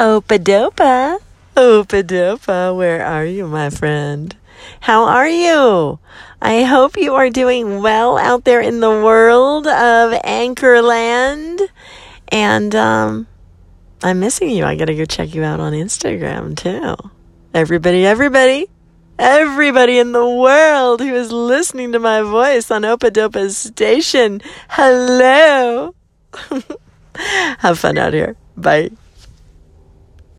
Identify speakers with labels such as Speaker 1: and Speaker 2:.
Speaker 1: Opadopa. Opadopa, where are you, my friend? How are you? I hope you are doing well out there in the world of Anchorland. And um, I'm missing you. I got to go check you out on Instagram too. Everybody, everybody, everybody in the world who is listening to my voice on Opadopa's station, hello. Have fun out here. Bye.